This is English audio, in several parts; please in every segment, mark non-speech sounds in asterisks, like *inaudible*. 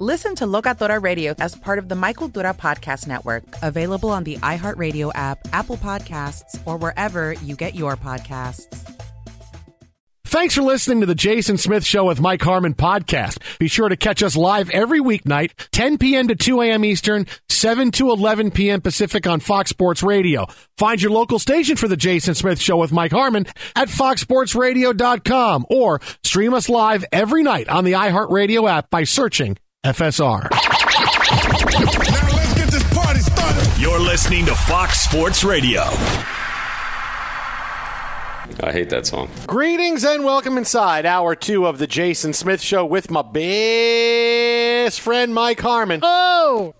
Listen to Locatora Radio as part of the My Cultura Podcast Network, available on the iHeartRadio app, Apple Podcasts, or wherever you get your podcasts. Thanks for listening to the Jason Smith Show with Mike Harmon podcast. Be sure to catch us live every weeknight, 10 p.m. to 2 a.m. Eastern, 7 to 11 p.m. Pacific on Fox Sports Radio. Find your local station for the Jason Smith Show with Mike Harmon at foxsportsradio.com or stream us live every night on the iHeartRadio app by searching FSR. Now let's get this party started. You're listening to Fox Sports Radio. I hate that song. Greetings and welcome inside hour two of the Jason Smith Show with my best friend Mike Harmon. Oh!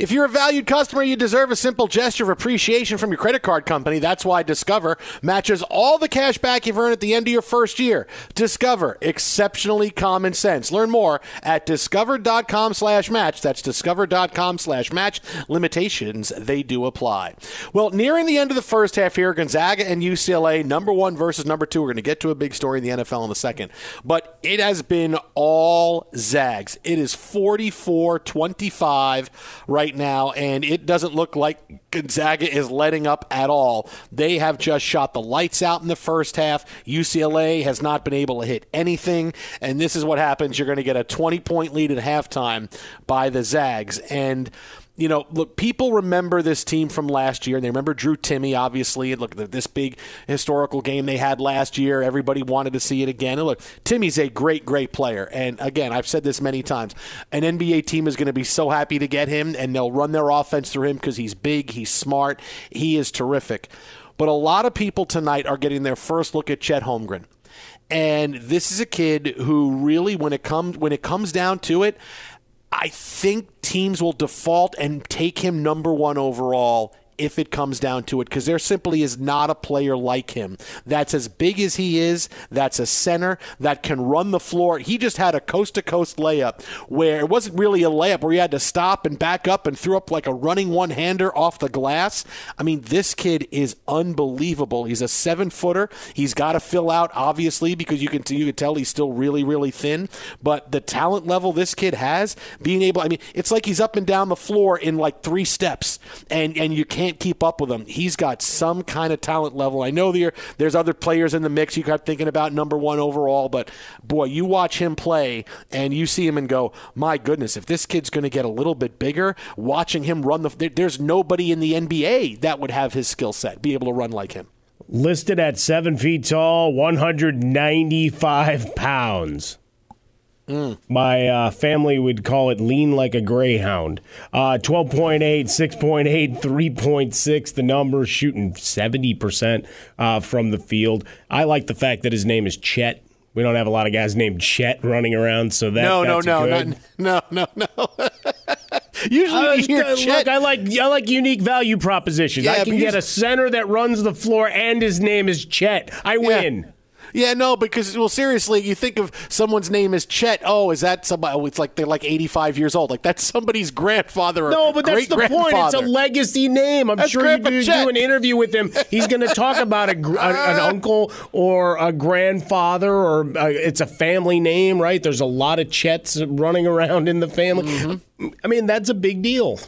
If you're a valued customer, you deserve a simple gesture of appreciation from your credit card company. That's why Discover matches all the cash back you've earned at the end of your first year. Discover, exceptionally common sense. Learn more at discover.com slash match. That's discover.com slash match. Limitations, they do apply. Well, nearing the end of the first half here, Gonzaga and UCLA, number one versus number two. We're going to get to a big story in the NFL in a second. But it has been all Zags. It is 44 25 right right now, and it doesn't look like Gonzaga is letting up at all. They have just shot the lights out in the first half. UCLA has not been able to hit anything, and this is what happens. You're going to get a 20 point lead at halftime by the Zags. And you know, look, people remember this team from last year, and they remember Drew Timme, obviously. And look, this big historical game they had last year, everybody wanted to see it again. And look, Timme's a great, great player. And again, I've said this many times an NBA team is going to be so happy to get him, and they'll run their offense through him because he's big, he's smart, he is terrific. But a lot of people tonight are getting their first look at Chet Holmgren. And this is a kid who really, when it comes when it comes down to it, I think teams will default and take him number one overall if it comes down to it because there simply is not a player like him that's as big as he is, that's a center that can run the floor. He just had a coast to coast layup where it wasn't really a layup where he had to stop and back up and threw up like a running one hander off the glass. I mean, this kid is unbelievable. He's a seven footer. He's got to fill out, obviously, because you can, you can tell he's still really, really thin. But the talent level this kid has, being able, I mean, it's like he's up and down the floor in like three steps, and, and you can't keep up with him. He's got some kind of talent level. I know there, there's other players in the mix you got thinking about number one overall, but boy, you watch him play and you see him and go, my goodness, if this kid's going to get a little bit bigger, watching him run the, there's nobody in the NBA that would have his skill set, be able to run like him. Listed at seven feet tall, 195 pounds. Mm. My uh, family would call it lean like a greyhound. Uh, 12.8, 6.8, 3.6, the numbers shooting 70% uh, from the field. I like the fact that his name is Chet. We don't have a lot of guys named Chet running around, so that no, that's no, no, no, no, no, no. Usually, uh, you hear Chet. Look, I like I like unique value propositions. Yeah, I can get a center that runs the floor, and his name is Chet. I win. Yeah. Yeah, no, because well, seriously, you think of someone's name as Chet. Oh, is that somebody? Oh, it's like they're like eighty-five years old. Like that's somebody's grandfather. Or no, but that's the point. It's a legacy name. I'm that's sure Grandpa you do, do, an interview with him. He's going to talk about a, a, an *laughs* uncle or a grandfather, or a, uh, it's a family name, right? There's a lot of Chets running around in the family. Mm-hmm. I mean, that's a big deal.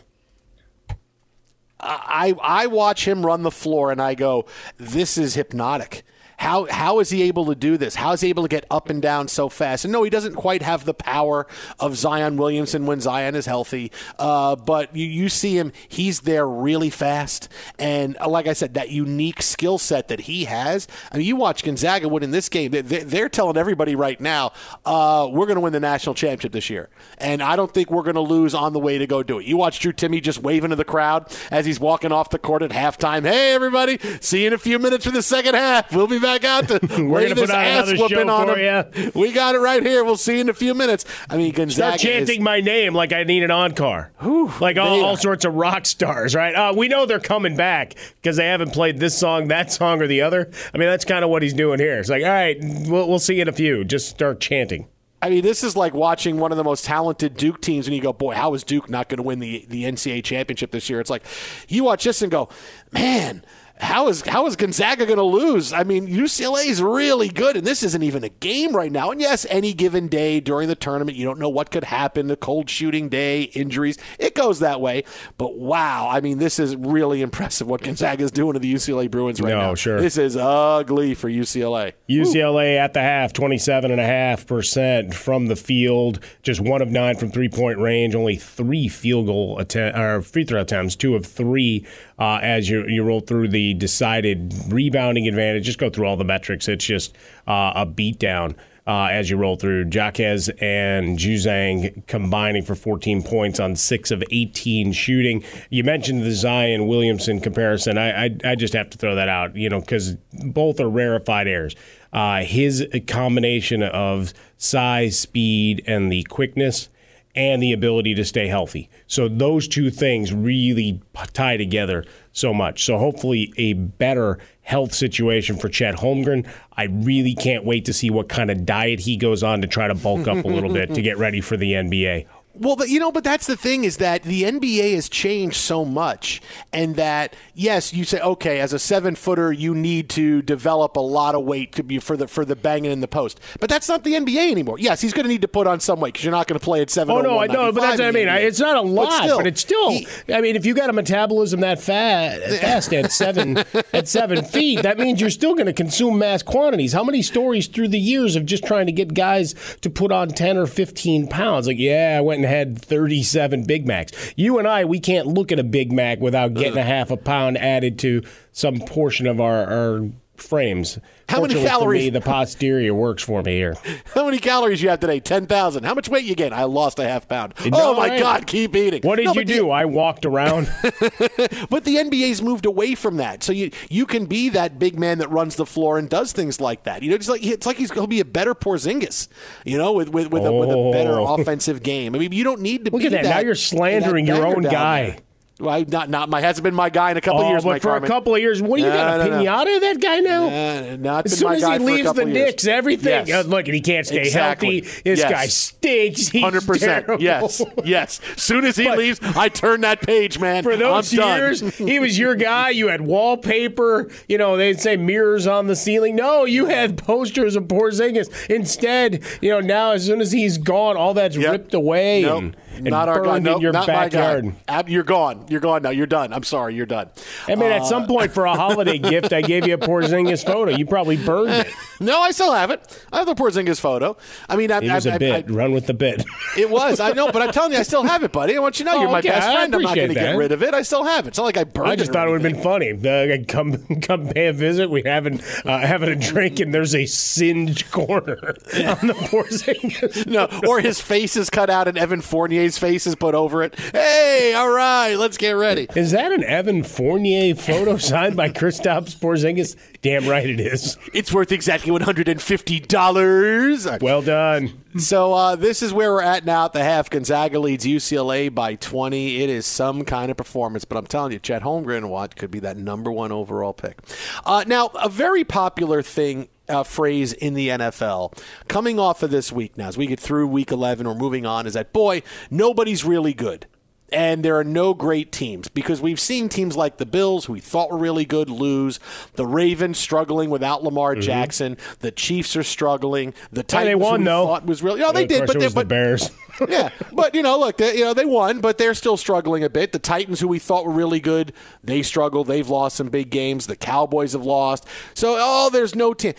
I I watch him run the floor and I go, this is hypnotic. How how is he able to do this? How is he able to get up and down so fast? And no, he doesn't quite have the power of Zion Williamson when Zion is healthy. Uh, but you, you see him; he's there really fast, and uh, like I said, that unique skill set that he has. I mean, you watch Gonzaga win in this game; they, are telling everybody right now, uh, we're going to win the national championship this year, and I don't think we're going to lose on the way to go do it. You watch Drew Timme just waving to the crowd as he's walking off the court at halftime. Hey, everybody! See you in a few minutes for the second half. We'll be back back out to *laughs* We're lay this ass whooping on him. You. We got it right here. We'll see you in a few minutes. I mean, Gonzaga Start chanting is, my name like I need an encore. Whew, like all, all, sorts of rock stars, right? Uh, we know they're coming back because they haven't played this song, that song, or the other. I mean, that's kind of what he's doing here. It's like, all right, we'll, we'll see you in a few. Just start chanting. I mean, this is like watching one of the most talented Duke teams, and you go, "Boy, how is Duke not going to win the the NCAA championship this year?" It's like you watch this and go, "Man." How is how is Gonzaga going to lose? I mean, UCLA is really good, and this isn't even a game right now. And yes, any given day during the tournament, you don't know what could happen. A cold shooting day, injuries, it goes that way. But wow, I mean, this is really impressive what Gonzaga is doing to the UCLA Bruins right no, now. Sure, this is ugly for UCLA. UCLA at the half, twenty-seven and a half percent from the field, just one of nine from three-point range, only three field goal attempt or free throw attempts, two of three uh, as you you roll through the decided rebounding advantage. Just go through all the metrics. It's just uh, a beatdown. Uh, as you roll through. Jaquez and Juzang combining for 14 points on 6 of 18 shooting. You mentioned the Zion Williamson comparison. I, I, I just have to throw that out, you know, because both are rarefied airs. Uh, his combination of size, speed, and the quickness and the ability to stay healthy. So those two things really tie together so much. So hopefully a better health situation for Chet Holmgren. I really can't wait to see what kind of diet he goes on to try to bulk up a little bit to get ready for the NBA. Well, but, you know, but that's the thing is that the NBA has changed so much, and that yes, you say okay, as a seven footer, you need to develop a lot of weight to be for the for the banging in the post. But that's not the NBA anymore. Yes, he's going to need to put on some weight because you're not going to play at seven. Oh, oh no, I know, but that's what I mean. It's not a lot, but, still, but it's still. He, I mean, if you got a metabolism that fat, *laughs* fast at seven at seven feet, that means you're still going to consume mass quantities. How many stories through the years of just trying to get guys to put on ten or fifteen pounds? Like, yeah, I went and had 37 Big Macs. You and I, we can't look at a Big Mac without getting a half a pound added to some portion of our, our frames. How many calories? Me, the posterior works for me here. *laughs* How many calories you have today? Ten thousand. How much weight you gain? I lost a half pound. oh my right. God! Keep eating. What did no, you do? The, I walked around. *laughs* but the NBA's moved away from that, so you you can be that big man that runs the floor and does things like that. You know, it's like it's like he's going to be a better Porzingis. You know, with with with, oh. a, with a better oh. *laughs* offensive game. I mean, you don't need to look at that. that. Now you're slandering your own guy. There. Well, not not my hasn't been my guy in a couple oh, years. but Mike for Harmon. a couple of years, what do you No, got a no, no. pinata? That guy now. Not as soon as he leaves the. Knicks, everything. Yes. Uh, look, and he can't stay Exactly. healthy. This Yes. guy stinks. Hundred percent. Yes. Yes. As soon as he But- leaves, I turn that page, man. For those I'm years, he was your guy. You had wallpaper. You know, they'd say mirrors on the ceiling. No, you had posters of Porzingis. Instead, you know, now as soon as he's gone, all that's Yep. ripped away Nope. and not our guy. Nope, in your not backyard. my guy. You're gone. You're gone now. You're done. I'm sorry. You're done. I mean, at Uh, some point for a holiday *laughs* gift, I gave you a Porzingis photo. You probably burned it. *laughs* No, I still have it. I have the Porzingis photo. I mean, I, It was I, a bit. I, Run with the bit. *laughs* it was. I know, but I'm telling you, I still have it, buddy. I want you to know, Oh, you're my okay, best friend. I'm not going to get rid of it. I still have it. It's not like I burned it. I just or thought it would have been funny. Uh, come, come pay a visit. We having uh, having a drink, and there's a singed corner on the Porzingis. No, or his face is cut out and Evan Fournier's face is put over it. Hey, all right, let's get ready. Is that an Evan Fournier photo *laughs* signed by Kristaps Porzingis? Damn right it is. It's worth exactly $150. Well done. So uh, this is where we're at now at the half. Gonzaga leads UCLA by 20. It is some kind of performance, but I'm telling you, Chet Holmgren what could be that number one overall pick. Uh, now, a very popular thing. Uh, phrase in the NFL coming off of this week now as we get through week 11 or moving on is that boy nobody's really good and there are no great teams because we've seen teams like the Bills, who we thought were really good, lose. The Ravens struggling without Lamar Jackson. The Chiefs are struggling. The Mm-hmm. Titans, they won, who we though. thought was really, oh, they did, but they, was the but Bears. Yeah, but you know, look, they, you know, they won, but they're still struggling a bit. The Titans, who we thought were really good, they struggle. They've lost some big games. The Cowboys have lost. So, oh, there's no team.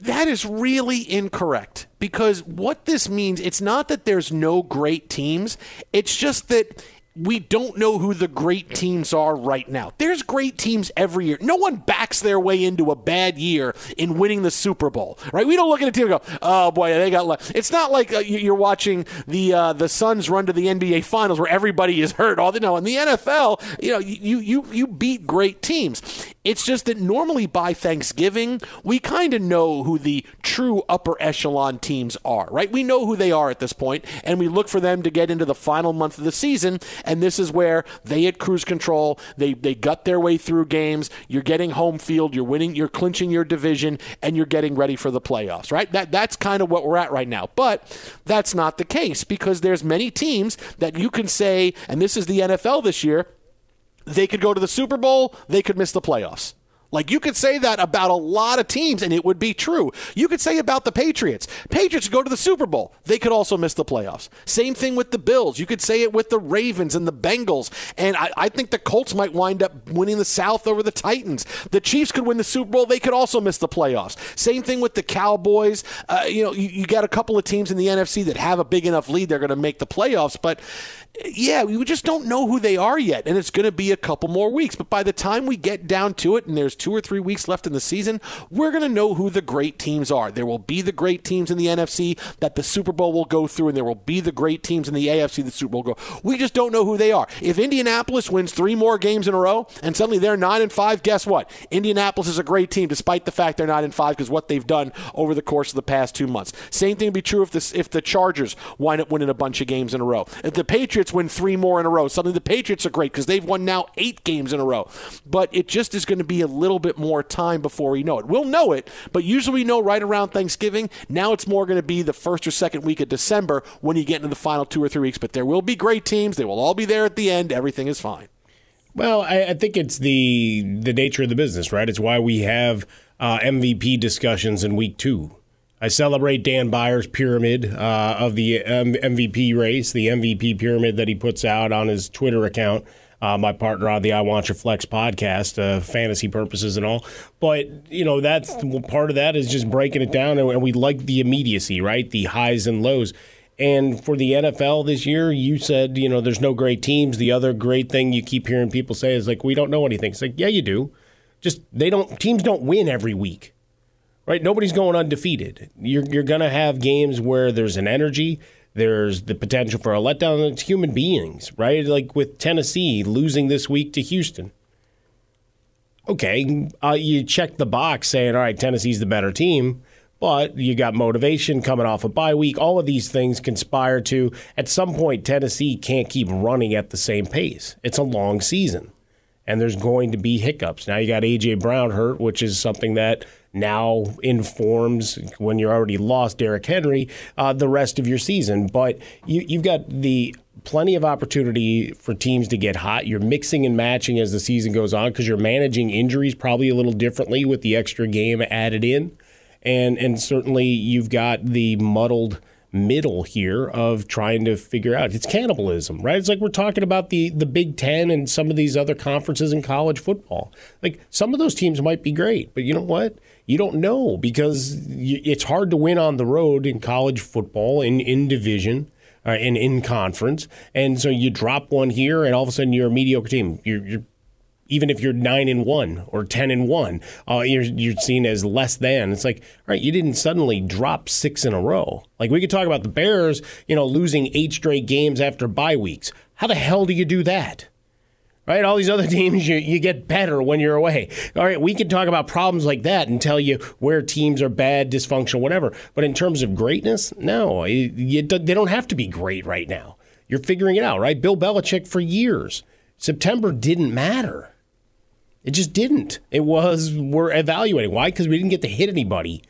That is really incorrect because what this means, it's not that there's no great teams. It's just that we don't know who the great teams are right now. There's great teams every year. No one backs their way into a bad year in winning the Super Bowl, right? We don't look at a team and go, "Oh boy, they got." luck." It's not like uh, you- you're watching the uh, the Suns run to the NBA Finals where everybody is hurt. All the no, in the NFL, you know, you you you beat great teams. It's just that normally by Thanksgiving, we kind of know who the true upper echelon teams are, right? We know who they are at this point, and we look for them to get into the final month of the season. And this is where they hit cruise control. They they gut their way through games. You're getting home field. You're winning. You're clinching your division, and you're getting ready for the playoffs, right? That that's kind of what we're at right now. But that's not the case because there's many teams that you can say, and this is the NFL this year they could go to the Super Bowl, they could miss the playoffs. Like you could say that about a lot of teams and it would be true. You could say about the Patriots. Patriots go to the Super Bowl. They could also miss the playoffs. Same thing with the Bills. You could say it with the Ravens and the Bengals. And I, I think the Colts might wind up winning the South over the Titans. The Chiefs could win the Super Bowl. They could also miss the playoffs. Same thing with the Cowboys. Uh, you know, you, you got a couple of teams in the NFC that have a big enough lead they're going to make the playoffs. But yeah, we just don't know who they are yet, and it's going to be a couple more weeks. But by the time we get down to it, and there's two or three weeks left in the season, we're going to know who the great teams are. There will be the great teams in the NFC that the Super Bowl will go through, and there will be the great teams in the AFC that the Super Bowl will go. We just don't know who they are. If Indianapolis wins three more games in a row, and suddenly they're nine and five, guess what? Indianapolis is a great team, despite the fact they're nine and five, because what they've done over the course of the past two months. Same thing would be true if the if the Chargers wind up winning a bunch of games in a row. If the Patriots win three more in a row, suddenly the Patriots are great because they've won now eight games in a row. But it just is going to be a little bit more time before we know it. We'll know it, but usually we know right around Thanksgiving. Now it's more going to be the first or second week of December when you get into the final two or three weeks. But there will be great teams. They will all be there at the end. Everything is fine. Well, I, I think it's the the nature of the business, right? It's why we have uh, MVP discussions in week two. I celebrate Dan Byers' pyramid uh, of the um, MVP race, the MVP pyramid that he puts out on his Twitter account. Uh, my partner on the I Want Your Flex podcast, uh, fantasy purposes and all. But you know, that's part of that is just breaking it down, and we like the immediacy, right? The highs and lows. And for the NFL this year, you said, you know, there's no great teams. The other great thing you keep hearing people say is like, we don't know anything. It's like, yeah, you do. Just they don't teams don't win every week. Right? Nobody's going undefeated. You're you're gonna have games where there's an energy, there's the potential for a letdown. It's human beings, right? Like with Tennessee losing this week to Houston. Okay, uh, you check the box saying, all right, Tennessee's the better team. But you got motivation coming off a bye week. All of these things conspire to, at some point, Tennessee can't keep running at the same pace. It's a long season, and there's going to be hiccups. Now you got A.J. Brown hurt, which is something that now informs when you're already lost Derrick Henry uh, the rest of your season. But you, you've got the plenty of opportunity for teams to get hot. You're mixing and matching as the season goes on because you're managing injuries probably a little differently with the extra game added in. And and certainly you've got the muddled middle here of trying to figure out. It's cannibalism right? It's like we're talking about the the big 10 and some of these other conferences in college football. Like some of those teams might be great but you know what you don't know because it's hard to win on the road in college football in in division uh, in in conference and so you drop one here and all of a sudden you're a mediocre team you're, you're even if you're nine and one or ten and one, uh, you're you're seen as less than. It's like, all right, you didn't suddenly drop six in a row. Like we could talk about the Bears, you know, losing eight straight games after bye weeks. How the hell do you do that? Right? All these other *laughs* teams, you, you get better when you're away. All right, we can talk about problems like that and tell you where teams are bad, dysfunctional, whatever. But in terms of greatness, no, you, they don't have to be great right now. You're figuring it out, right? Bill Belichick for years. September didn't matter. It just didn't. It was we're evaluating. Why? Because we didn't get to hit anybody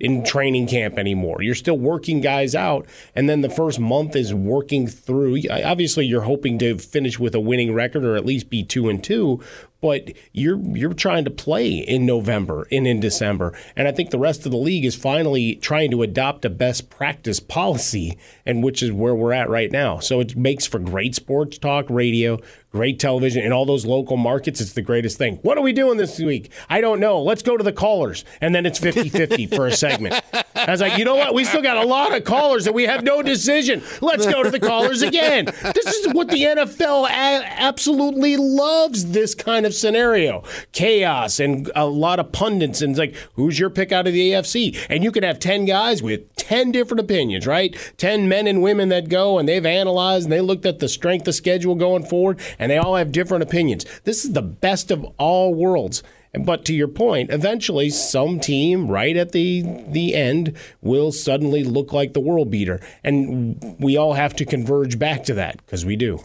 in training camp anymore. You're still working guys out, and then the first month is working through. Obviously, you're hoping to finish with a winning record or at least be two and two but you're you're trying to play in November and in December. And I think the rest of the league is finally trying to adopt a best practice policy, and which is where we're at right now. So it makes for great sports talk radio, great television in all those local markets. It's the greatest thing. What are we doing this week? I don't know. Let's go to the callers. And then it's 50 50 *laughs* for a segment. I was like, you know what? We still got a lot of callers and we have no decision. Let's go to the callers again. This is what the NFL absolutely loves this kind of scenario chaos and a lot of pundits. And it's like, who's your pick out of the AFC? And you can have 10 guys with 10 different opinions, right? 10 men and women that go and they've analyzed and they looked at the strength of schedule going forward and they all have different opinions. This is the best of all worlds. But to your point, eventually some team right at the the end will suddenly look like the world beater, and we all have to converge back to that because we do.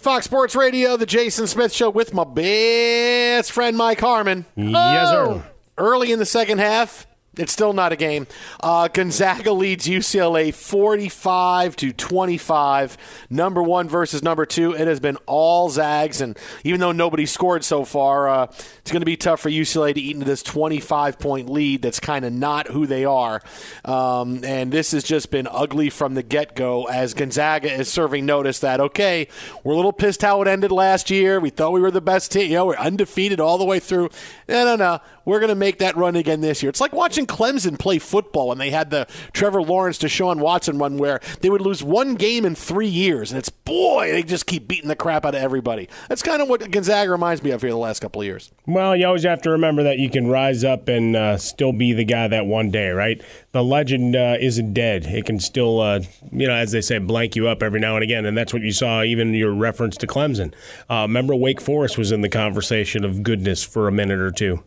Fox Sports Radio, the Jason Smith Show with my best friend Mike Harmon. Yes, sir. Early in the second half, it's still not a game. Uh, Gonzaga leads UCLA 45 to 25. Number one versus number two. It has been all Zags, and even though nobody scored so far, uh, it's going to be tough for UCLA to eat into this 25 point lead. That's kind of not who they are, um, and this has just been ugly from the get go. As Gonzaga is serving notice that okay, we're a little pissed how it ended last year. We thought we were the best team. You know, we're undefeated all the way through. No, no, no. We're going to make that run again this year. It's like watching Clemson play football when they had the Trevor Lawrence to Sean Watson run where they would lose one game in three years, and it's boy, they just keep beating the crap out of everybody. That's kind of what Gonzaga reminds me of here the last couple of years. Well, you always have to remember that you can rise up and uh, still be the guy that one day, right? The legend uh, isn't dead. It can still, uh, you know, as they say, blank you up every now and again, and that's what you saw even your reference to Clemson. Uh, remember, Wake Forest was in the conversation of goodness for a minute or two.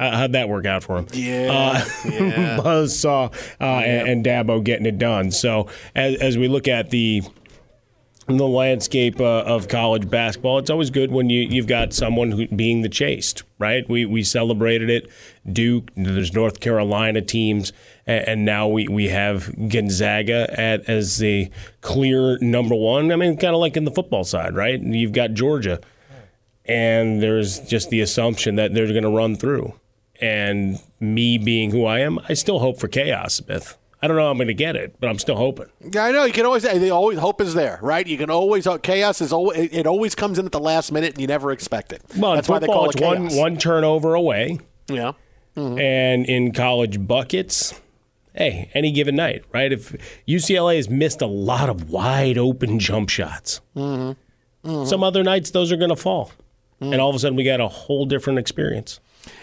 Uh, how'd that work out for him? Yeah, yeah. *laughs* Buzz saw uh, and, and Dabo getting it done. So as, as we look at the the landscape uh, of college basketball, it's always good when you you've got someone who, being the chased, right? We we celebrated it. Duke, there's North Carolina teams, and, and now we we have Gonzaga at as the clear number one. I mean, kind of like in the football side, right? You've got Georgia, and there's just the assumption that they're going to run through. And me being who I am, I still hope for chaos, Smith. I don't know how I'm going to get it, but I'm still hoping. Yeah, I know. You can always. They always hope is there, right? You can always. Chaos is always. It always comes in at the last minute, and you never expect it. Well, That's in why they football, call it it's one chaos. one turnover away, Yeah. Mhm. and in college buckets, hey, any given night, right? If UCLA has missed a lot of wide open jump shots, Mm-hmm. some other nights those are going to fall, and all of a sudden we got a whole different experience.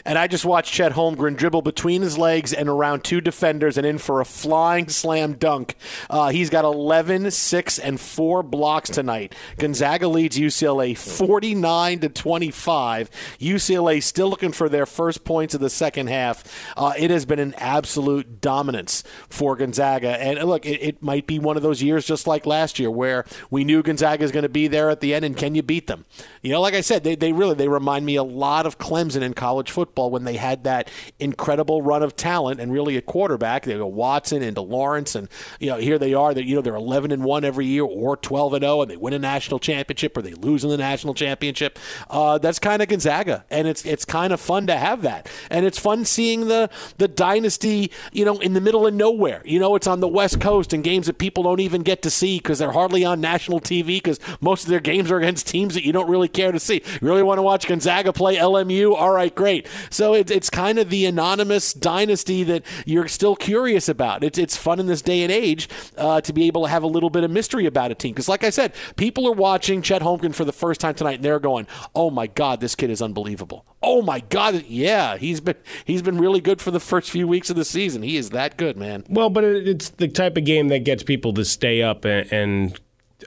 And I just watched Chet Holmgren dribble between his legs and around two defenders and in for a flying slam dunk. Uh, he's got 11, 6, and 4 blocks tonight. Gonzaga leads UCLA 49 to 25. UCLA still looking for their first points of the second half. Uh, it has been an absolute dominance for Gonzaga. And look, it, it might be one of those years just like last year where we knew Gonzaga is going to be there at the end and can you beat them? You know, like I said, they, they really they remind me a lot of Clemson in college football when they had that incredible run of talent and really a quarterback. They go Watson into Lawrence, and you know here they are. That you know they're 11 and one every year or 12 and 0, and they win a national championship or they lose in the national championship. Uh, that's kind of Gonzaga, and it's it's kind of fun to have that, and it's fun seeing the the dynasty. You know, in the middle of nowhere. You know, it's on the West Coast and games that people don't even get to see because they're hardly on national TV because most of their games are against teams that you don't really care to see. You really want to watch Gonzaga play LMU? All right, great. So it's it's kind of the anonymous dynasty that you're still curious about. It's it's fun in this day and age uh, to be able to have a little bit of mystery about a team because, like I said, people are watching Chet Holmgren for the first time tonight and they're going, "Oh my God, this kid is unbelievable." Oh my God, yeah, he's been he's been really good for the first few weeks of the season. He is that good, man. Well, but it's the type of game that gets people to stay up and, and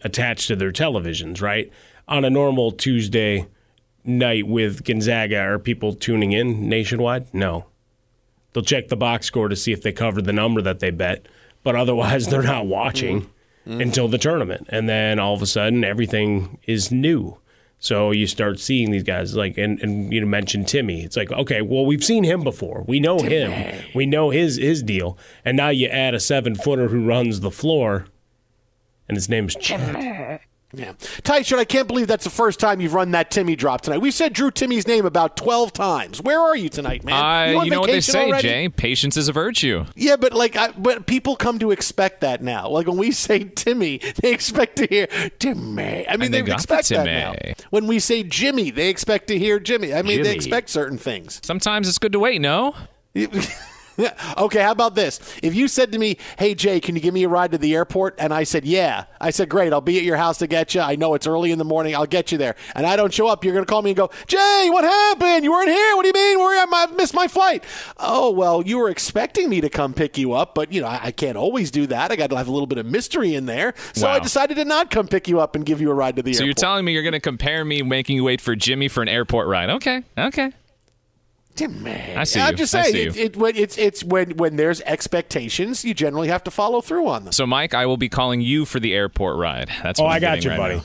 attached to their televisions, right? On a normal Tuesday night with Gonzaga, are people tuning in nationwide? No. They'll check the box score to see if they covered the number that they bet, but otherwise *laughs* they're not watching mm-hmm. until the tournament. And then all of a sudden everything is new. So you start seeing these guys like, and, and you mentioned Timme. It's like, okay, well, we've seen him before. We know Timme. him. We know his his deal. And now you add a seven footer who runs the floor, and his name's Chet. Yeah. Tyshirt, I can't believe that's the first time you've run that Timmy drop tonight. We said Drew Timme's name about 12 times. Where are you tonight, man? Uh, you, you know what they say, already? Jay? Patience is a virtue. Yeah, but like, I, but people come to expect that now. Like when we *laughs* say Timmy, they expect to hear Timmy. I mean, they, they expect that now. When we say Jimmy, they expect to hear Jimmy. I mean, Jimmy. they expect certain things. Sometimes it's good to wait, no? *laughs* *laughs* okay, how about this? If you said to me, "Hey Jay, can you give me a ride to the airport?" and I said, "Yeah," I said, "Great, I'll be at your house to get you. I know it's early in the morning. I'll get you there." And I don't show up, you're going to call me and go, "Jay, what happened? You weren't here. What do you mean? Where am I? I missed my flight." Oh well, you were expecting me to come pick you up, but you know I, I can't always do that. I got to have a little bit of mystery in there, so Wow. I decided to not come pick you up and give you a ride to the So airport. So you're telling me you're going to compare me making you wait for Jimmy for an airport ride? Okay, okay. I see I'm you. just I saying, see it, you. it, when it's it's when when there's expectations, you generally have to follow through on them. So, Mike, I will be calling you for the airport ride. That's Oh, I'm I got you, right buddy.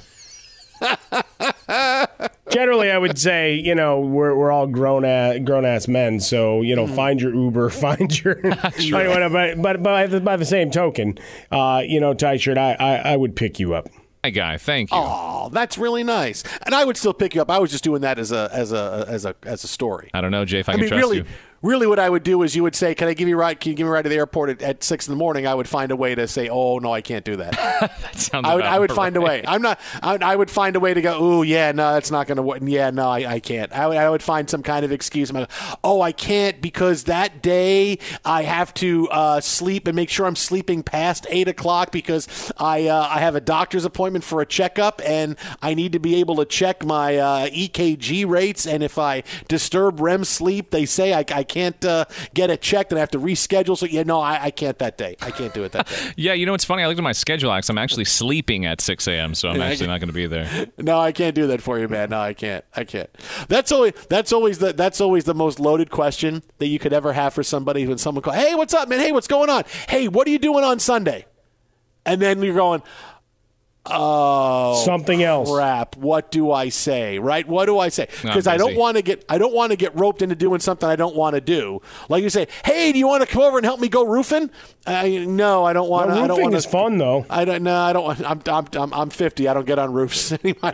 *laughs* Generally, I would say you know we're we're all grown ass, grown ass men, so you know find your Uber, *laughs* find your. *laughs* but but by the, by the same token, uh, you know, tie shirt, I, I I would pick you up. Hi, guy. Thank you. Oh, that's really nice. And I would still pick you up. I was just doing that as a as a as a as a story. I don't know, Jay, if I, I can mean, trust really, you. Really, what I would do is you would say, "Can I give you a ride? Can you give me a ride to the airport at, at six in the morning?" I would find a way to say, "Oh no, I can't do that." *laughs* that I would, I would find a way. I'm not. I, I would find a way to go. Oh yeah, no, that's not going to work. Yeah, no, I, I can't. I would, I would find some kind of excuse. Like, oh, I can't because that day I have to uh, sleep and make sure I'm sleeping past eight o'clock because I uh, I have a doctor's appointment for a checkup and I need to be able to check my uh, EKG rates. And if I disturb REM sleep, they say I, I can't uh, get it checked and I have to reschedule. So yeah, no, I, I can't that day. I can't do it that day. *laughs* Yeah, you know what's funny? I looked at my schedule, Alex. I'm actually sleeping at 6 a.m., so I'm actually not going to be there. *laughs* No, I can't do that for you, man. No, I can't. I can't. That's always that's always the that's always the most loaded question that you could ever have for somebody when someone calls, "Hey, what's up, man? Hey, what's going on? Hey, what are you doing on Sunday?" And then you're going, "Oh, Something else. Crap. What do I say? Right? What do I say? Because I don't want to get I don't want to get roped into doing something I don't want to do. Like you say, "Hey, do you want to come over and help me go roofing?" I, no, I don't want. Well, to I don't roofing want is fun though. I don't. No, I don't. want- I'm. I'm. I'm, I'm 50. I don't get on roofs *laughs* anymore.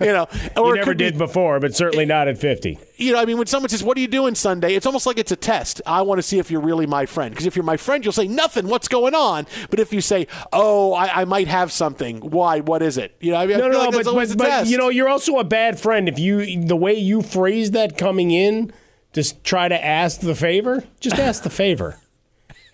you know. *laughs* Or You never could be- did before, but certainly not at fifty. You know, I mean, when someone says, "What are you doing Sunday?" It's almost like it's a test. I want to see if you're really my friend. Because if you're my friend, you'll say nothing. What's going on? But if you say, "Oh, I, I might have something," why? What is it? You know, I mean, I No, feel no, like but, but, but you know, you're also a bad friend if you the way you phrase that coming in. Just try to ask the favor. Just ask the favor.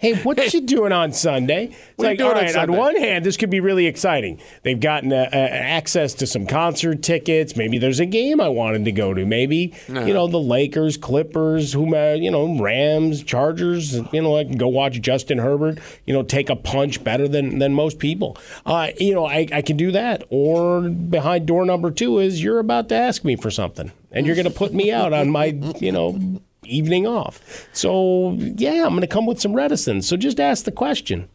Hey, what you doing on Sunday? It's What like, all on on one hand, this could be really exciting. They've gotten uh, uh, access to some concert tickets. Maybe there's a game I wanted to go to. Maybe Uh-huh. you know the Lakers, Clippers, whom uh, you know Rams, Chargers. You know, I can go watch Justin Herbert. You know, take a punch better than than most people. Uh, you know, I, I can do that. Or behind door number two is you're about to ask me for something, and you're going to put me out on my you know evening off. So yeah, I'm going to come with some reticence. So just ask the question.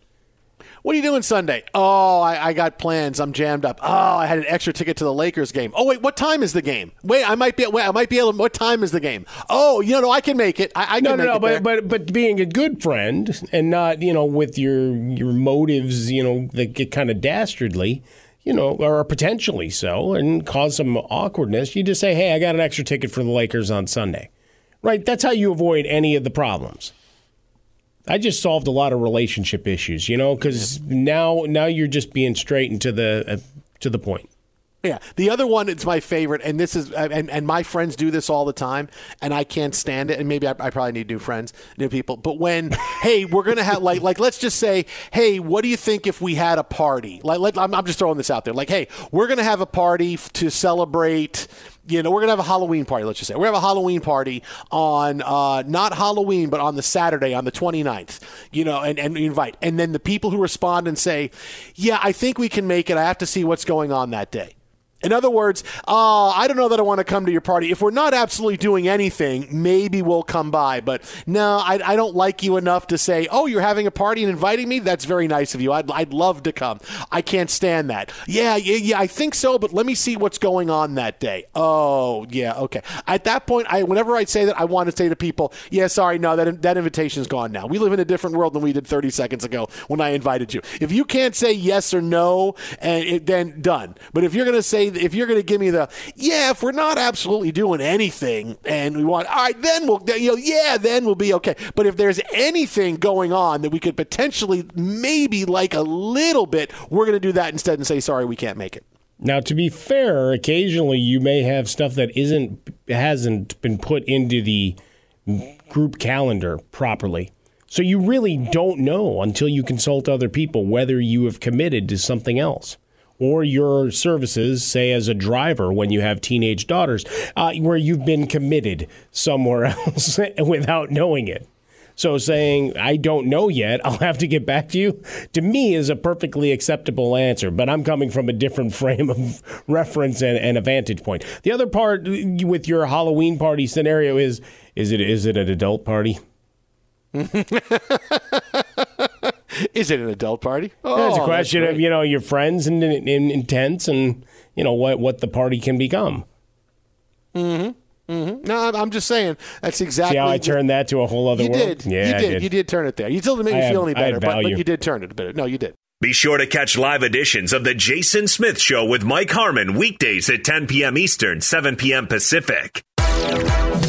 What are you doing Sunday? Oh, I, I got plans. I'm jammed up. Oh, I had an extra ticket to the Lakers game. Oh, wait, what time is the game? Wait, I might be. Wait, I might be able. What time is the game? Oh, you know, no, I can make it. I, I no, can no, no, but but but being a good friend and not you know with your your motives you know that get kind of dastardly, you know, or potentially so, and cause some awkwardness. You just say, hey, I got an extra ticket for the Lakers on Sunday, right? That's how you avoid any of the problems. I just solved a lot of relationship issues, you know, because now now you're just being straight and to the uh, to the point. Yeah, the other one it's my favorite, and this is and, and my friends do this all the time, and I can't stand it. And maybe I, I probably need new friends, new people. But when *laughs* hey, we're gonna have like like let's just say hey, what do you think if we had a party? Like, like I'm, I'm just throwing this out there. Like hey, we're gonna have a party f- to celebrate you know, we're gonna have a Halloween party. Let's just say we're gonna have a Halloween party on uh, not Halloween, but on the Saturday on the 29th. You know, and and invite, and then the people who respond and say, "Yeah, I think we can make it. I have to see what's going on that day." In other words, uh, I don't know that I want to come to your party. If we're not absolutely doing anything, maybe we'll come by. But no, I, I don't like you enough to say, oh, you're having a party and inviting me? That's very nice of you. I'd, I'd love to come. I can't stand that. Yeah, yeah, yeah, I think so, but let me see what's going on that day. Oh, yeah, okay. At that point, I whenever I say that, I want to say to people, yeah, sorry, no, that, that invitation's gone now. We live in a different world than we did 30 seconds ago when I invited you. If you can't say yes or no, and it, then done. But if you're going to say, if you're going to give me the yeah, if we're not absolutely doing anything and we want, all right, then we'll, you know, yeah, then we'll be okay. But if there's anything going on that we could potentially maybe like a little bit, we're going to do that instead and say sorry, we can't make it. Now, to be fair, occasionally you may have stuff that isn't hasn't been put into the group calendar properly. So you really don't know until you consult other people whether you have committed to something else or your services, say as a driver when you have teenage daughters, uh, where you've been committed somewhere *laughs* else without knowing it. So saying, I don't know yet, I'll have to get back to you, to me is a perfectly acceptable answer. But I'm coming from a different *laughs* frame of reference and, and a vantage point. The other part with your Halloween party scenario is is it is it an adult party? *laughs* *laughs* Is it an adult party? Oh, it's a question of you know your friends and in, in, intents and you know what what the party can become. Mm-hmm. Mm-hmm. No, I'm just saying that's exactly. See how I turned that to a whole other you world. Did. Yeah, you did. did. You did turn it there. You still didn't make me I feel any better, but, but you did turn it a bit. No, you did. Be sure to catch live editions of the Jason Smith Show with Mike Harmon weekdays at 10 p.m. Eastern, 7 p.m. Pacific.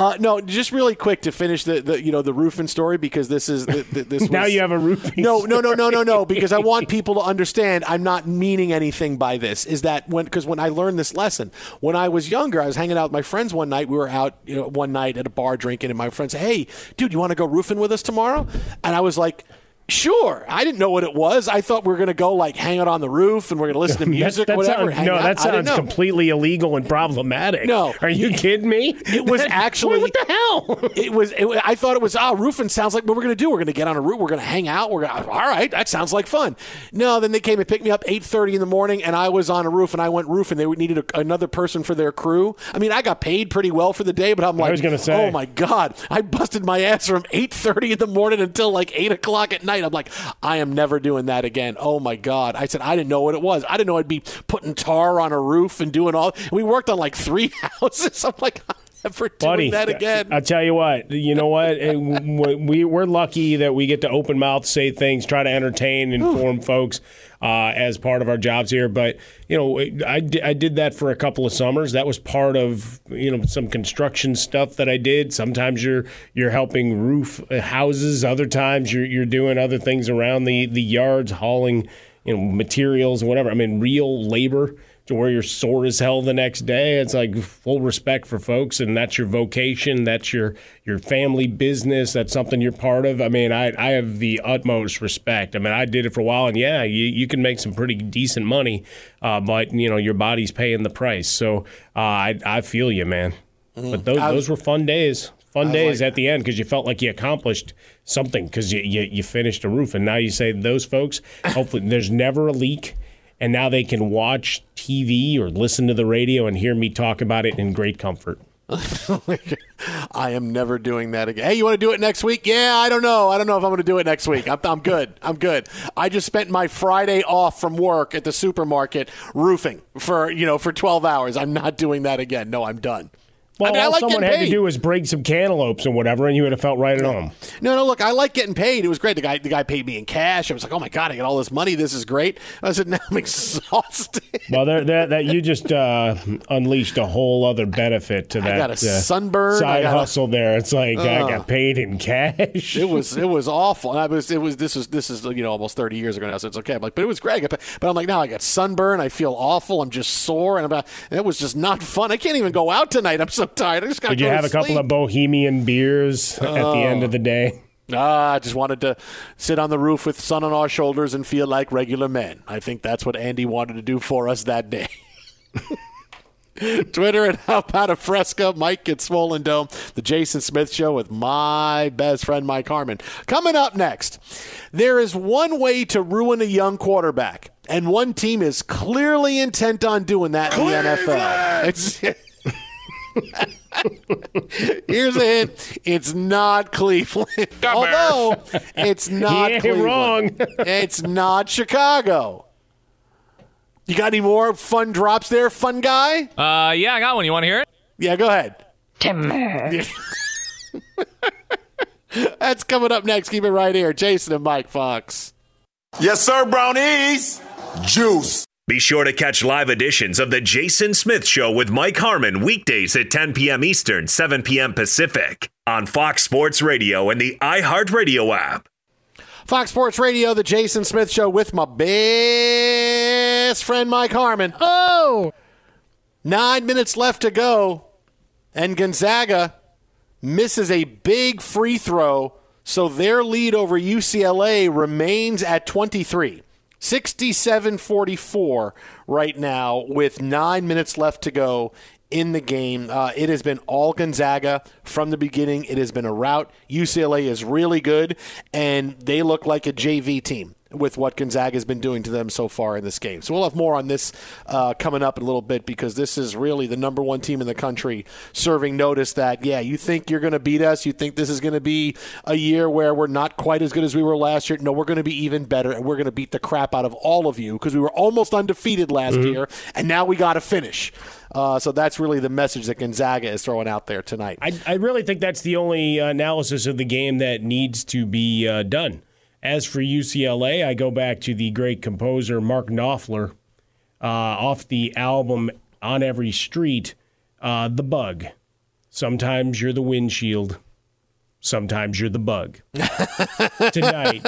Uh, no, just really quick to finish the, the you know the roofing story because this is the, the, this. *laughs* now was- you have a roofing. No, no, no, no, no, no. Because I want *laughs* people to understand I'm not meaning anything by this. Is that when because when I learned this lesson when I was younger, I was hanging out with my friends one night. We were out you know, one night at a bar drinking, and my friend said, "Hey, dude, you want to go roofing with us tomorrow?" And I was like. Sure, I didn't know what it was. I thought we were going to go like hang out on the roof and we're going to listen to *laughs* music, that or whatever. sounds- no, out. that sounds completely illegal and problematic. No. are you kidding me? It was *laughs* actually what the hell? *laughs* It was. It, I thought it was. Ah, roofing sounds like what we're going to do. We're going to get on a roof. We're going to hang out. We're going. to All right, that sounds like fun. No, then they came and picked me up eight thirty in the morning, and I was on a roof, and I went roofing. They needed a, another person for their crew. I mean, I got paid pretty well for the day, but I'm like, I was gonna say. oh my god, I busted my ass from eight thirty in the morning until like eight o'clock at night. I'm like, I am never doing that again. Oh my god. I said I didn't know what it was. I didn't know I'd be putting tar on a roof and doing all. We worked on like three *laughs* houses. I'm like. *laughs* I'm doing Buddy, that again. I tell you what, you know what? We we're lucky that we get to open mouth say things, try to entertain, inform folks uh, as part of our jobs here. But you know, I, I did that for a couple of summers. That was part of you know some construction stuff that I did. Sometimes you're you're helping roof uh, houses. Other times you're you're doing other things around the the yards, hauling you know materials and whatever. I mean, real labor to where you're sore as hell the next day. It's like full respect for folks, and that's your vocation. That's your your family business. That's something you're part of. I mean, I I have the utmost respect. I mean, I did it for a while, and yeah, you you can make some pretty decent money, uh, but you know your body's paying the price. So uh, I I feel you, man. But those was- those were fun days. Fun days like- at the end because you felt like you accomplished something because you, you you finished a roof, and now you say those folks. Hopefully, there's never a leak and now they can watch TV or listen to the radio and hear me talk about it in great comfort. *laughs* I am never doing that again. Hey, you want to do it next week? Yeah, I don't know. I don't know if I'm going to do it next week. I'm, I'm good. I'm good. I just spent my Friday off from work at the supermarket roofing for you know for 12 hours. I'm not doing that again. No, I'm done. Well, I mean, I all like someone had to do was break some cantaloupes and whatever, and you would have felt right at home. No, no. Look, I like getting paid. It was great. The guy, the guy paid me in cash. I was like, oh my god, I get all this money. This is great. I said, now I'm *laughs* exhausted. Well, there, there, that you just uh, unleashed a whole other benefit to that. I that. got a uh, sunburn. I side got a- hustle there. It's like I Uh. got paid in cash. it was it was *laughs* awful. And I was it was this was this is you know almost thirty years ago now, so it's okay. I'm like, but it was great. I But I'm like, now I got sunburn. I feel awful. I'm just sore, and I'm about, it was just not fun. I can't even go out tonight. I'm so tired. I just got to Did you have to a couple of bohemian beers at the end of the day? Ah, I just wanted to sit on the roof with sun on our shoulders and feel like regular men. I think that's what Andy wanted to do for us that day. *laughs* Twitter at How About a Fresca, Mike at Swollen Dome, The Jason Smith Show with my best friend, Mike Harmon. Coming up next, there is one way to ruin a young quarterback, and one team is clearly intent on doing that in the NFL. It's. *laughs* *laughs* Here's a hint. It's not Cleveland. Although it's *laughs* not He Cleveland. wrong. *laughs* it's not Chicago. You got any more fun drops there, fun guy? Uh, yeah, I got one. You want to hear it? Yeah, go ahead. Timber. That's coming up next. Keep it right here. Jason and Mike Fox. Yes, sir, brownies. Juice. Be sure to catch live editions of The Jason Smith Show with Mike Harmon weekdays at 10 p.m. Eastern, 7 p.m. Pacific on Fox Sports Radio and the iHeartRadio app. Fox Sports Radio, The Jason Smith Show with my best friend Mike Harmon. Oh! Nine minutes left to go, and Gonzaga misses a big free throw, so their lead over UCLA remains at 23. 67 44 right now with nine minutes left to go in the game. Uh, it has been all Gonzaga from the beginning. It has been a rout. UCLA is really good, and they look like a JV team with what Gonzaga has been doing to them so far in this game. So we'll have more on this uh, coming up in a little bit because this is really the number one team in the country serving notice that, yeah, you think you're going to beat us. You think this is going to be a year where we're not quite as good as we were last year. No, we're going to be even better, and we're going to beat the crap out of all of you because we were almost undefeated last Mhm. year, and now we got to finish. Uh, so that's really the message that Gonzaga is throwing out there tonight. I, I really think that's the only analysis of the game that needs to be uh, done. As for UCLA, I go back to the great composer Mark Knopfler uh, off the album On Every Street, uh, The Bug. Sometimes you're the windshield, sometimes you're the bug. *laughs* Tonight,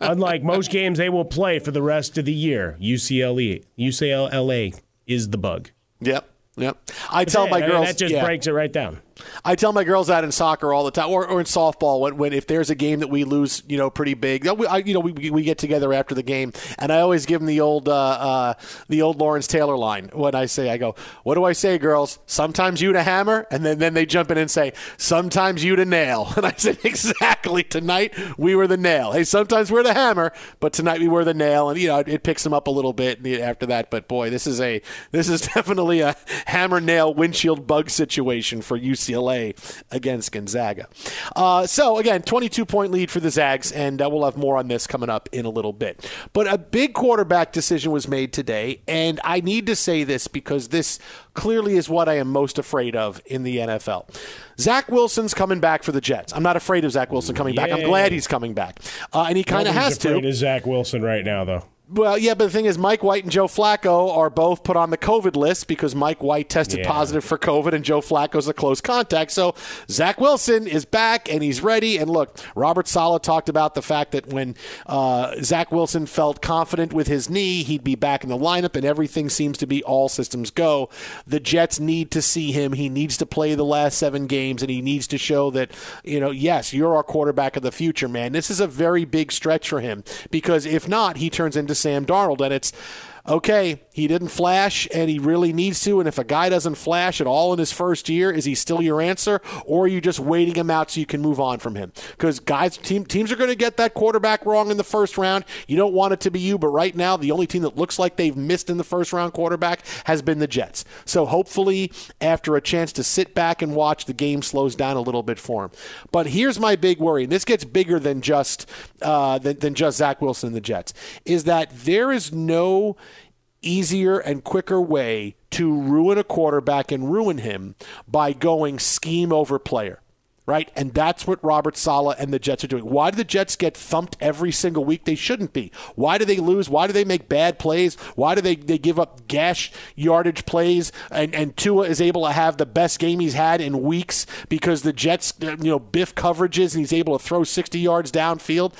unlike most games they will play for the rest of the year, UCLA, UCLA is the bug. Yep. Yep. I tell my. I mean, girls that just yeah. breaks it right down. I tell my girls that in soccer all the time, or, or in softball when, when if there's a game that we lose, you know, pretty big, I, you know, we, we get together after the game, and I always give them the old uh, uh, the old Lawrence Taylor line when I say, I go, what do I say, girls? Sometimes you to hammer, and then then they jump in and say, sometimes you to nail, *laughs* and I said exactly. Tonight we were the nail. Hey, sometimes we're the hammer, but tonight we were the nail, and you know it picks them up a little bit after that. But boy, this is a this is *laughs* definitely a hammer nail windshield bug situation for UCLA against Gonzaga. Uh, so again, 22 point lead for the Zags, and uh, we'll have more on this coming up in a little bit. But a big quarterback decision was made today, and I need to say this because this clearly is what I am most afraid of in the NFL. Zach Wilson's coming back for the Jets. I'm not afraid of Zach Wilson coming back. I'm glad he's coming back, uh, and he kind of has to. afraid of Zach Wilson right now, though. Well, yeah, but the thing is, Mike White and Joe Flacco are both put on the COVID list because Mike White tested Yeah. positive for COVID and Joe Flacco's a close contact. So Zach Wilson is back and he's ready. And look, Robert Saleh talked about the fact that when uh, Zach Wilson felt confident with his knee, he'd be back in the lineup, and everything seems to be all systems go. The Jets need to see him. He needs to play the last seven games, and he needs to show that, you know, yes, you're our quarterback of the future, man. This is a very big stretch for him because if not, he turns into Sam Darnold, and it's okay, he didn't flash and he really needs to. And if a guy doesn't flash at all in his first year, is he still your answer? Or are you just waiting him out so you can move on from him? Because guys, team, teams are going to get that quarterback wrong in the first round. You don't want it to be you, but right now, the only team that looks like they've missed in the first round quarterback has been the Jets. So hopefully, after a chance to sit back and watch, the game slows down a little bit for him. But here's my big worry, and this gets bigger than just uh, than, than just Zach Wilson and the Jets, is that there is no easier and quicker way to ruin a quarterback and ruin him by going scheme over player. Right? And that's what Robert Saleh and the Jets are doing. Why do the Jets get thumped every single week? They shouldn't be. Why do they lose? Why do they make bad plays? Why do they, they give up gash yardage plays? And, and Tua is able to have the best game he's had in weeks because the Jets, you know, biff coverages and he's able to throw 60 yards downfield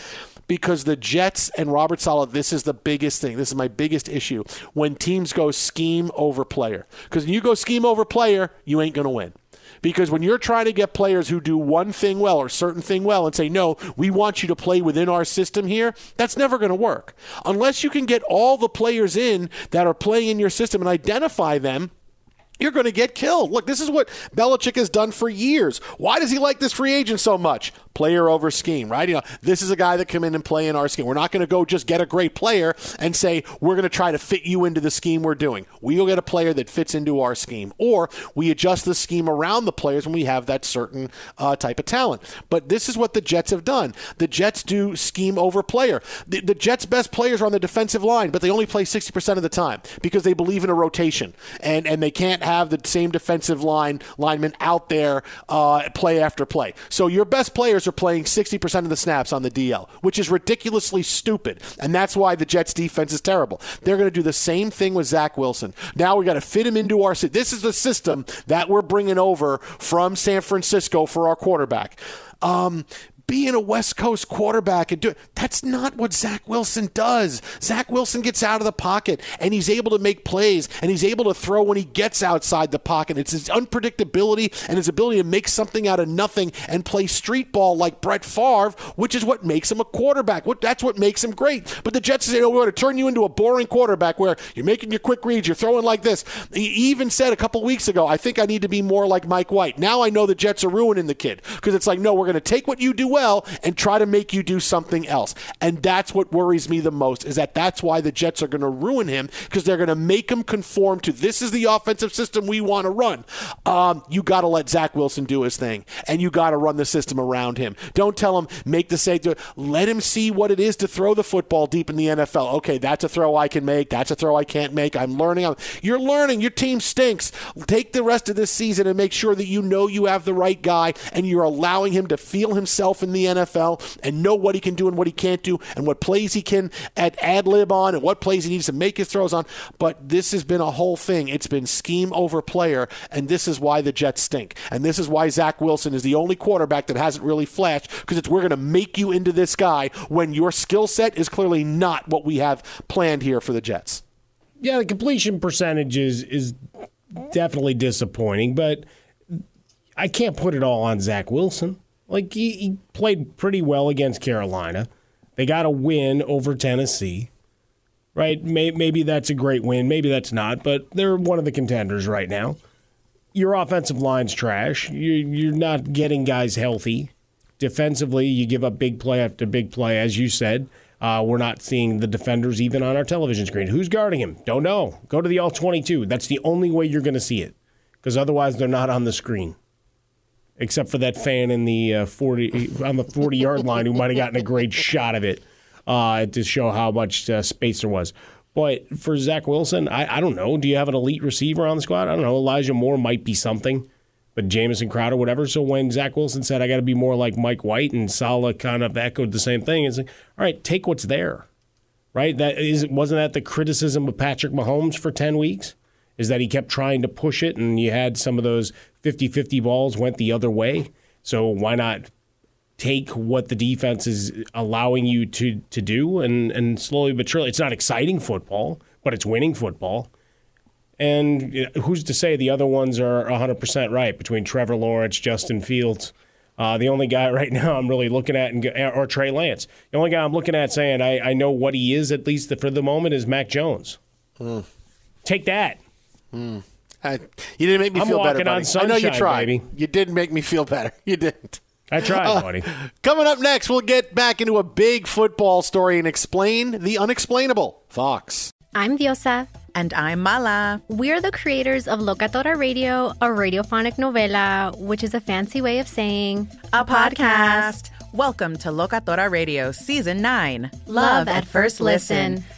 because the Jets and Robert Saleh, this is the biggest thing. This is my biggest issue. When teams go scheme over player. Because when you go scheme over player, you ain't going to win. Because when you're trying to get players who do one thing well or certain thing well and say, no, we want you to play within our system here, that's never going to work. Unless you can get all the players in that are playing in your system and identify them you're going to get killed. Look, this is what Belichick has done for years. Why does he like this free agent so much? Player over scheme, right? You know, this is a guy that come in and play in our scheme. We're not going to go just get a great player and say we're going to try to fit you into the scheme we're doing. We'll get a player that fits into our scheme, or we adjust the scheme around the players when we have that certain uh, type of talent. But this is what the Jets have done. The Jets do scheme over player. The, the Jets' best players are on the defensive line, but they only play 60% of the time because they believe in a rotation and and they can't have the same defensive line lineman out there uh, play after play. So your best players are playing 60% of the snaps on the DL, which is ridiculously stupid. And that's why the Jets defense is terrible. They're going to do the same thing with Zach Wilson. Now we got to fit him into our This is the system that we're bringing over from San Francisco for our quarterback. Um, being a West Coast quarterback and do that's not what Zach Wilson does. Zach Wilson gets out of the pocket and he's able to make plays and he's able to throw when he gets outside the pocket. It's his unpredictability and his ability to make something out of nothing and play street ball like Brett Favre, which is what makes him a quarterback. What that's what makes him great. But the Jets say, "Oh, we're going to turn you into a boring quarterback where you're making your quick reads, you're throwing like this." He even said a couple weeks ago, "I think I need to be more like Mike White." Now I know the Jets are ruining the kid because it's like, "No, we're going to take what you do well." Well and try to make you do something else. And that's what worries me the most is that that's why the Jets are going to ruin him because they're going to make him conform to this is the offensive system we want to run. Um, you got to let Zach Wilson do his thing and you got to run the system around him. Don't tell him make the same. Let him see what it is to throw the football deep in the NFL. Okay, that's a throw I can make. That's a throw I can't make. I'm learning. You're learning. Your team stinks. Take the rest of this season and make sure that you know you have the right guy and you're allowing him to feel himself in the NFL and know what he can do and what he can't do and what plays he can at ad lib on and what plays he needs to make his throws on. But this has been a whole thing. It's been scheme over player, and this is why the Jets stink. And this is why Zach Wilson is the only quarterback that hasn't really flashed because it's we're going to make you into this guy when your skill set is clearly not what we have planned here for the Jets. Yeah, the completion percentage is is definitely disappointing, but I can't put it all on Zach Wilson. Like he, he played pretty well against Carolina. They got a win over Tennessee. Right? Maybe that's a great win. Maybe that's not, but they're one of the contenders right now. Your offensive line's trash. You're not getting guys healthy. Defensively, you give up big play after big play, as you said. Uh, we're not seeing the defenders even on our television screen. Who's guarding him? Don't know. Go to the all 22. That's the only way you're going to see it because otherwise they're not on the screen except for that fan in the uh, 40 on the 40 yard line who might have gotten a great shot of it uh, to show how much uh, space there was. But for Zach Wilson, I, I don't know. Do you have an elite receiver on the squad? I don't know. Elijah Moore might be something, but Jamison Crowder, whatever. So when Zach Wilson said, I got to be more like Mike White, and Saleh kind of echoed the same thing, it's like, all right, take what's there. Right? That is wasn't that the criticism of Patrick Mahomes for 10 weeks? Is that he kept trying to push it and you had some of those 50 50 balls went the other way. So why not take what the defense is allowing you to, to do and, and slowly but surely, it's not exciting football, but it's winning football. And who's to say the other ones are 100% right between Trevor Lawrence, Justin Fields? Uh, the only guy *laughs* right now I'm really looking at, and, or Trey Lance, the only guy I'm looking at saying I, I know what he is, at least for the moment, is Mac Jones. Mm. Take that. Mm. I, you didn't make me I'm feel better, buddy. Sunshine, I know you tried. Baby. You did make me feel better. *laughs* You didn't. I tried, uh, buddy. Coming up next, we'll get back into a big football story and explain the unexplainable. Fox. I'm Diosa. And I'm Mala. We're the creators of Locatora Radio, a radiophonic novela, which is a fancy way of saying a, podcast. Welcome to Locatora Radio Season 9 Love, Love at First listen. listen.